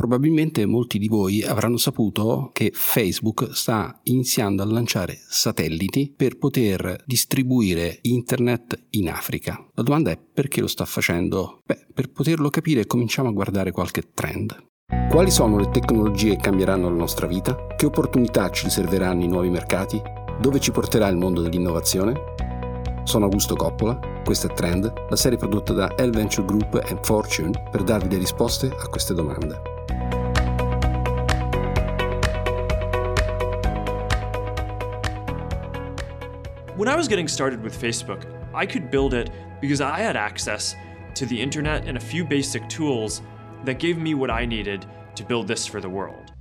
Probabilmente molti di voi avranno saputo che Facebook sta iniziando a lanciare satelliti per poter distribuire internet in Africa. La domanda è perché lo sta facendo? Beh, per poterlo capire cominciamo a guardare qualche trend. Quali sono le tecnologie che cambieranno la nostra vita? Che opportunità ci riserveranno i nuovi mercati? Dove ci porterà il mondo dell'innovazione? Sono Augusto Coppola, questo è Trend, la serie prodotta da L Venture Group e Fortune per darvi le risposte a queste domande. When I was getting started with Facebook, I could build it because I had access to the internet and a few basic tools that gave me what I needed to build this for the world.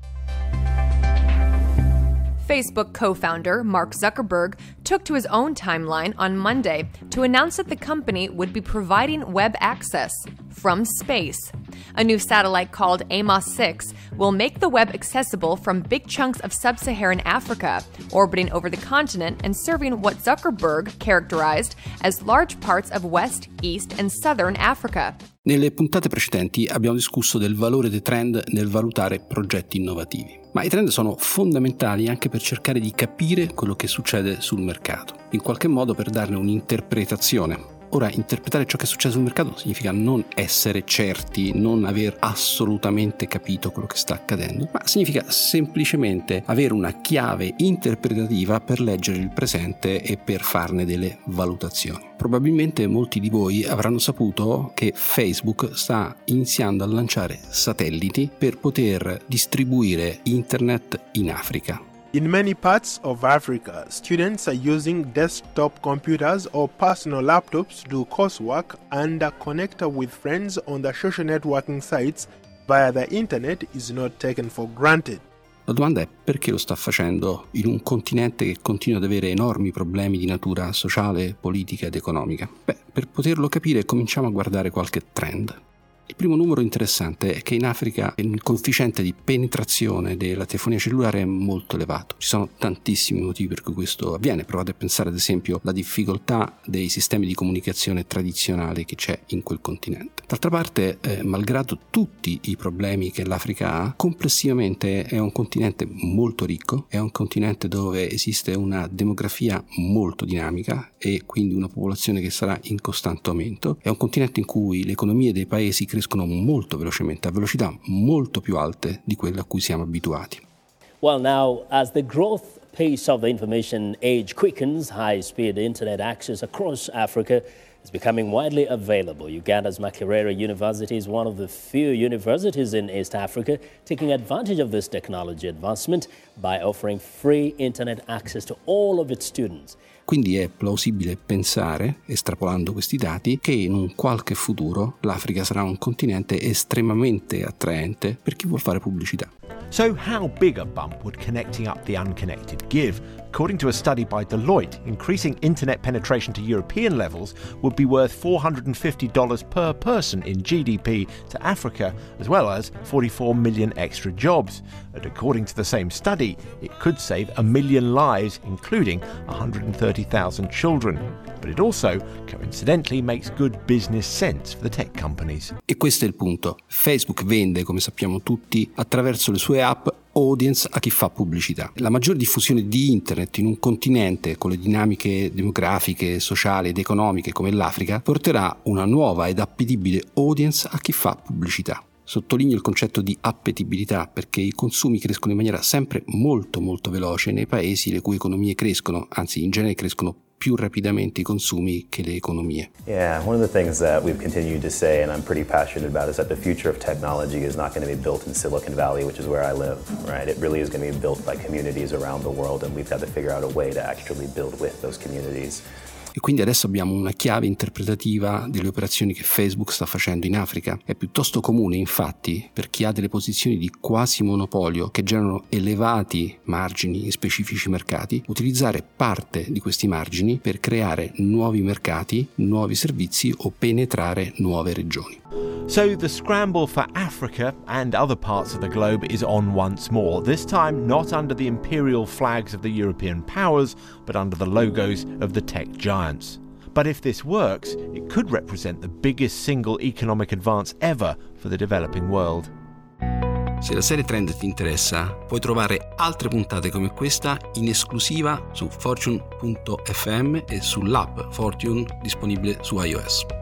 Facebook co founder Mark Zuckerberg took to his own timeline on Monday to announce that the company would be providing web access from space. A new satellite called Amos 6 will make the web accessible from big chunks of sub Saharan Africa, orbiting over the continent and serving what Zuckerberg characterized as large parts of West, East, and Southern Africa. Nelle puntate precedenti abbiamo discusso del valore dei trend nel valutare progetti innovativi. Ma i trend sono fondamentali anche per cercare di capire quello che succede sul mercato, in qualche modo per darne un'interpretazione Ora, interpretare ciò che è successo sul mercato significa non essere certi, non aver assolutamente capito quello che sta accadendo, ma significa semplicemente avere una chiave interpretativa per leggere il presente e per farne delle valutazioni. Probabilmente molti di voi avranno saputo che Facebook sta iniziando a lanciare satelliti per poter distribuire internet in Africa. In many parts of Africa, students are using desktop computers or personal laptops to do coursework and connect with friends on the social networking sites via the internet is not taken for granted. La domanda è perché lo sta facendo in un continente che continua ad avere enormi problemi di natura sociale, politica ed economica? Beh, per poterlo capire cominciamo a guardare qualche trend. Il primo numero interessante è che in Africa il coefficiente di penetrazione della telefonia cellulare è molto elevato. Ci sono tantissimi motivi per cui questo avviene. Provate a pensare ad esempio alla difficoltà dei sistemi di comunicazione tradizionali che c'è in quel continente. D'altra parte, eh, malgrado tutti i problemi che l'Africa ha, complessivamente è un continente molto ricco, è un continente dove esiste una demografia molto dinamica e quindi una popolazione che sarà in costante aumento. È un continente in cui le economie dei paesi crescono crescono molto velocemente, a velocità molto più alte di quelle a cui siamo abituati. Well, now, as the growth pace of the information age quickens, high speed internet access across Africa is becoming widely available. Uganda's Makerere University is one of the few universities in East Africa taking advantage of this technology advancement by offering free internet access to all of its students. Quindi è plausibile pensare, estrapolando questi dati, che in un qualche futuro l'Africa sarà un continente estremamente attraente per chi vuole fare pubblicità. So, how big a bump would connecting up the unconnected give? According to a study by Deloitte, increasing internet penetration to European levels would be worth $450 per person in GDP to Africa, as well as 44 million extra jobs. And according to the same study, it could save a million lives, including 130,000 children. But it also, coincidentally, makes good business sense for the tech companies. E questo è il punto. Facebook vende, come sappiamo tutti, attraverso le sue app audience a chi fa pubblicità. La maggiore diffusione di internet in un continente con le dinamiche demografiche, sociali ed economiche come l'Africa porterà una nuova ed appetibile audience a chi fa pubblicità. Sottolineo il concetto di appetibilità perché i consumi crescono in maniera sempre molto molto veloce nei paesi le cui economie crescono, anzi in genere crescono più rapidamente i consumi che le economie. Yeah, one of the things that we've continued to say and I'm pretty passionate about is that the future of technology is not going to be built in Silicon Valley, which is where I live, right? It really is going to be built by communities around the world and we've got to figure out a way to actually build with those communities. E quindi adesso abbiamo una chiave interpretativa delle operazioni che Facebook sta facendo in Africa. È piuttosto comune, infatti, per chi ha delle posizioni di quasi monopolio che generano elevati margini in specifici mercati, utilizzare parte di questi margini per creare nuovi mercati, nuovi servizi o penetrare nuove regioni. So the scramble for Africa and other parts of the globe is on once more, this time not under the imperial flags of the European powers, but under the logos of the tech giants. But if this works, it could represent the biggest single economic advance ever for the developing world. Se la serie Trend ti interessa, puoi trovare altre puntate come questa in esclusiva su fortune.fm e sull'app Fortune disponibile su iOS.